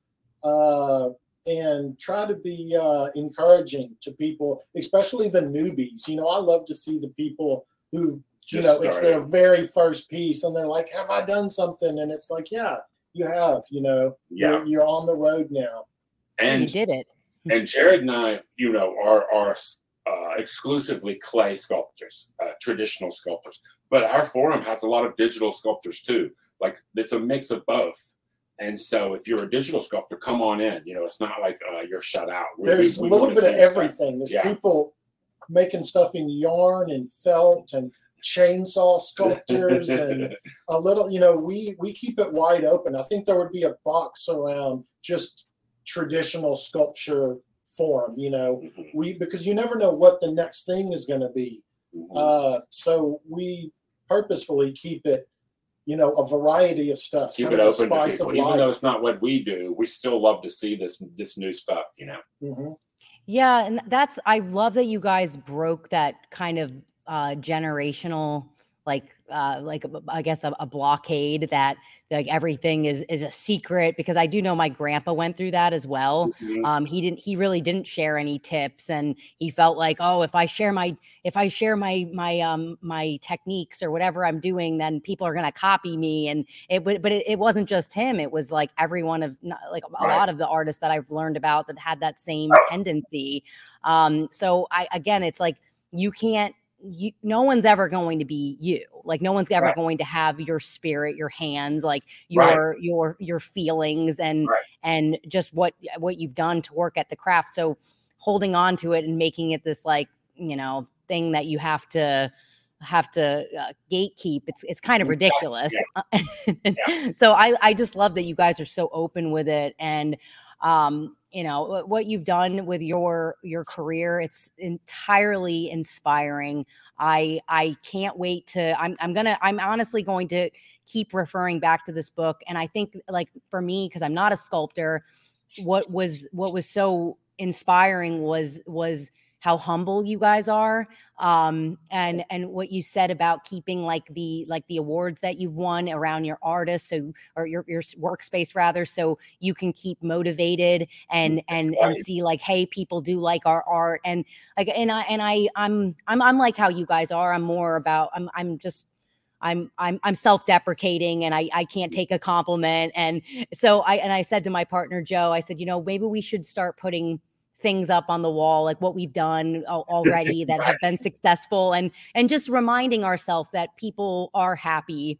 Speaker 3: uh, and try to be uh, encouraging to people, especially the newbies. You know, I love to see the people who you
Speaker 2: Just
Speaker 3: know it's their very first piece, and they're like, "Have I done something?" And it's like, "Yeah, you have. You know,
Speaker 2: Yeah.
Speaker 3: you're, you're on the road now."
Speaker 2: And you
Speaker 1: did it.
Speaker 2: and Jarrod and I, you know, are are uh, exclusively clay sculptors, uh, traditional sculptors. But our forum has a lot of digital sculptors too. Like it's a mix of both. And so, if you're a digital sculptor, come on in. You know, it's not like uh, you're shut out. We-
Speaker 3: There's
Speaker 2: we- we
Speaker 3: a little bit of everything. There's
Speaker 2: Yeah.
Speaker 3: people making stuff in yarn and felt and chainsaw sculptures and a little you know we we keep it wide open i think there would be a box around just traditional sculpture form you know
Speaker 2: Mhm,
Speaker 3: we because you never know what the next thing is going to be
Speaker 2: mhm.
Speaker 3: uh so we purposefully keep it you know a variety of stuff
Speaker 2: Keep
Speaker 3: kind
Speaker 2: it open to people, even
Speaker 3: life.
Speaker 2: though it's not what we do. We still love to see this this new stuff. You know.
Speaker 3: Mhm.
Speaker 1: Yeah, and that's I love that you guys broke that kind of uh generational like uh like a- I guess a, a blockade that like everything is is a secret because I do know my grandpa went through that as well.
Speaker 2: Mhm.
Speaker 1: Um he didn't he really didn't share any tips and he felt like oh if I share my if I share my my um my techniques or whatever I'm doing then people are going to copy me and it but but it, it wasn't just him it was like every one of like a
Speaker 2: Right.
Speaker 1: lot of the artists that I've learned about that had that same tendency um so I again it's like you can't you no one's ever going to be you like no one's ever
Speaker 2: Right.
Speaker 1: going to have your spirit your hands like
Speaker 2: Right.
Speaker 1: your your your feelings and
Speaker 2: Right.
Speaker 1: and just what what you've done to work at the craft so holding on to it and making it this like you know thing that you have to have to uh, gatekeep it's it's kind of
Speaker 2: Yeah,
Speaker 1: ridiculous so i i just love that you guys are so open with it and um you know what you've done with your your career it's entirely inspiring. I i can't wait to i'm i'm gonna i'm honestly going to keep referring back to this book and i think like for me because i'm not a sculptor what was what was so inspiring was was how humble you guys are um and and what you said about keeping like the like the awards that you've won around your artists so or your your workspace rather so you can keep motivated and and and see like hey people do like our art and like and i and i i'm i'm i'm like how you guys are i'm more about i'm i'm just I'm I'm I'm self-deprecating and I I can't take a compliment and so I and I said to my partner Joe I said you know maybe we should start putting things up on the wall like what we've done al- already that has been successful and and just reminding ourselves that people are happy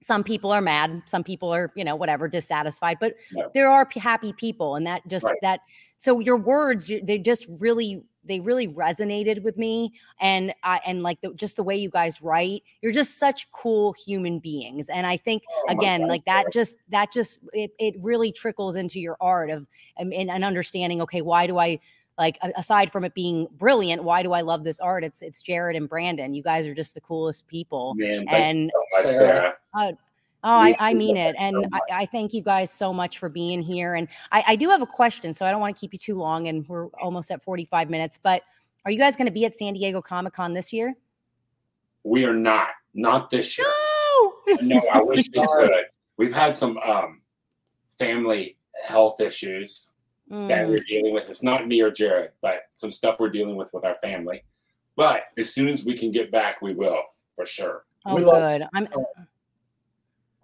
Speaker 1: some people are mad some people are you know whatever dissatisfied but
Speaker 2: No.
Speaker 1: there are happy people and that just
Speaker 2: Right.
Speaker 1: that so your words they just really they really resonated with me and i and like the, just the way you guys write you're just such cool human beings and i think
Speaker 2: Oh
Speaker 1: again like that just that just it, it really trickles into your art of and, and understanding okay why do i like aside from it being brilliant why do i love this art it's it's jarrod and brandon you guys are just the coolest people
Speaker 2: Man,
Speaker 1: and
Speaker 2: so
Speaker 3: Sara.
Speaker 2: Sara.
Speaker 1: Oh, I, I mean it. And I, I thank you guys so much for being here. And I, I do have a question, so I don't want to keep you too long. And we're almost at 45 minutes. But are you guys going to be at San Diego Comic Con this year?
Speaker 2: We are not, not this year.
Speaker 1: No.
Speaker 2: No, I wish we could. We've had some um, family health issues that
Speaker 1: Mm,
Speaker 2: we're dealing with. It's not me or Jarrod, but some stuff we're dealing with with our family. But as soon as we can get back, we will for sure.
Speaker 1: oh,
Speaker 3: We love-
Speaker 1: good. I'm.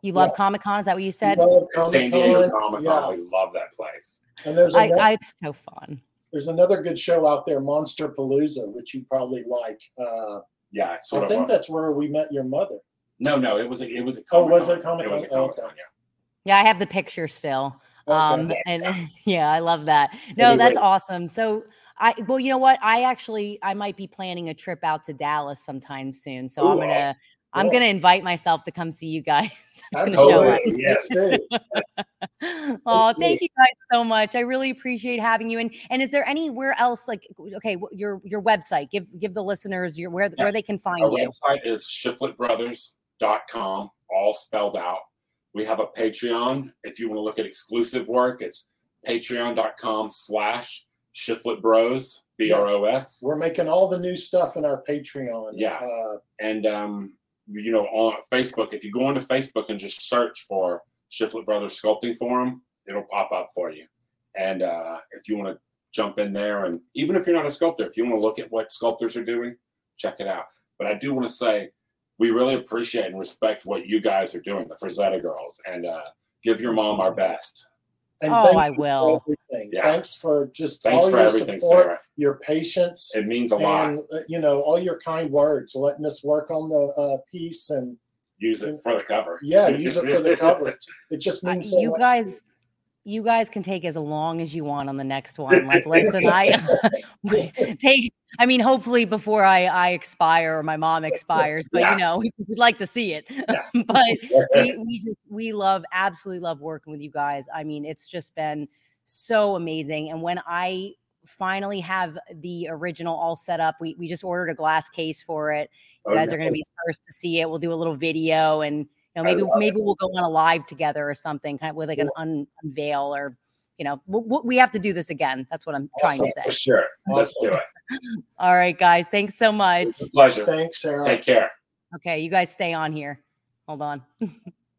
Speaker 1: You love
Speaker 3: Yeah.
Speaker 1: Comic Con? Is that what you said?
Speaker 3: Love
Speaker 2: San Diego
Speaker 3: Comic-Con, yeah.
Speaker 2: We love that place.
Speaker 3: And there's
Speaker 1: I,
Speaker 3: ano-
Speaker 1: I, it's so fun.
Speaker 3: there's another good show out there, Monsterpalooza, which you probably like. Uh,
Speaker 2: Yeah,
Speaker 3: so
Speaker 2: sort
Speaker 3: I
Speaker 2: of.
Speaker 3: think
Speaker 2: a-
Speaker 3: that's where we met your mother.
Speaker 2: no, no, it was a, it was a.
Speaker 3: Oh, was
Speaker 2: Comic-Con.
Speaker 3: it
Speaker 2: It was a
Speaker 3: Comic-Con?
Speaker 2: Comic Con.
Speaker 3: Okay.
Speaker 2: Yeah.
Speaker 1: Yeah, I have the picture still.
Speaker 3: Okay.
Speaker 1: Um, and yeah, I love that. No, that's awesome. So I, well, you know what? I actually, I might be planning a trip out to Dallas sometime soon. So I'm gonna,
Speaker 2: awesome.
Speaker 1: I'm
Speaker 3: Cool.
Speaker 1: gonna invite myself to come see you guys. I'm just gonna show up.
Speaker 2: Yes.
Speaker 1: Oh, thank you guys so much. I really appreciate having you. And and is there anywhere else like okay, your your website? Give give the listeners your where
Speaker 2: Yeah.
Speaker 1: where they can find
Speaker 2: Our
Speaker 1: you.
Speaker 2: website is shiflettbrothers.com, all spelled out. We have a Patreon. If you want to look at exclusive work, it's patreon.com slash shiflett bros, B R O S.
Speaker 3: We're making all the new stuff in our Patreon.
Speaker 2: Yeah.
Speaker 3: Uh,
Speaker 2: And, um, you know, on Facebook, if you go onto Facebook and just search for Shiflett Brothers Sculpting Forum, it'll pop up for you. And uh, if you want to jump in there, and even if you're not a sculptor, if you want to look at what sculptors are doing, check it out. But I do want to say, we really appreciate and respect what you guys are doing, the Frazetta girls, and uh, give your mom our best.
Speaker 3: And
Speaker 1: Oh, I will.
Speaker 3: Everything.
Speaker 2: Yeah.
Speaker 3: Thanks for just
Speaker 2: Thanks
Speaker 3: all
Speaker 2: for
Speaker 3: your
Speaker 2: everything,
Speaker 3: support,
Speaker 2: Sara.
Speaker 3: your patience,
Speaker 2: It means a lot.
Speaker 3: and uh, you know all your kind words, letting us work on the uh, piece, and
Speaker 2: Use it for the cover.
Speaker 3: yeah, use it for the cover. It, it just
Speaker 1: Uh,
Speaker 3: means so
Speaker 1: you
Speaker 3: much.
Speaker 1: guys you guys can take as long as you want on the next one. Like listen, I take I mean, hopefully before I I expire or my mom expires, but
Speaker 2: Yeah.
Speaker 1: you know, we'd like to see it. but we, we just we love absolutely love working with you guys. I mean, it's just been so amazing. And when I finally have the original all set up, we we just ordered a glass case for it. You oh, guys are going to be first to see it. We'll do a little video and know
Speaker 2: I
Speaker 1: maybe
Speaker 2: love
Speaker 1: maybe we'll go on a live together or something, kind of with like an unveil or you know we'll, we have to do this again. That's what I'm trying to say.
Speaker 2: For sure. Let's do it.
Speaker 1: All right, guys. Thanks so much.
Speaker 2: It's a pleasure.
Speaker 3: Thanks, Sara.
Speaker 2: Take care.
Speaker 1: Okay, you guys stay on here. Hold on.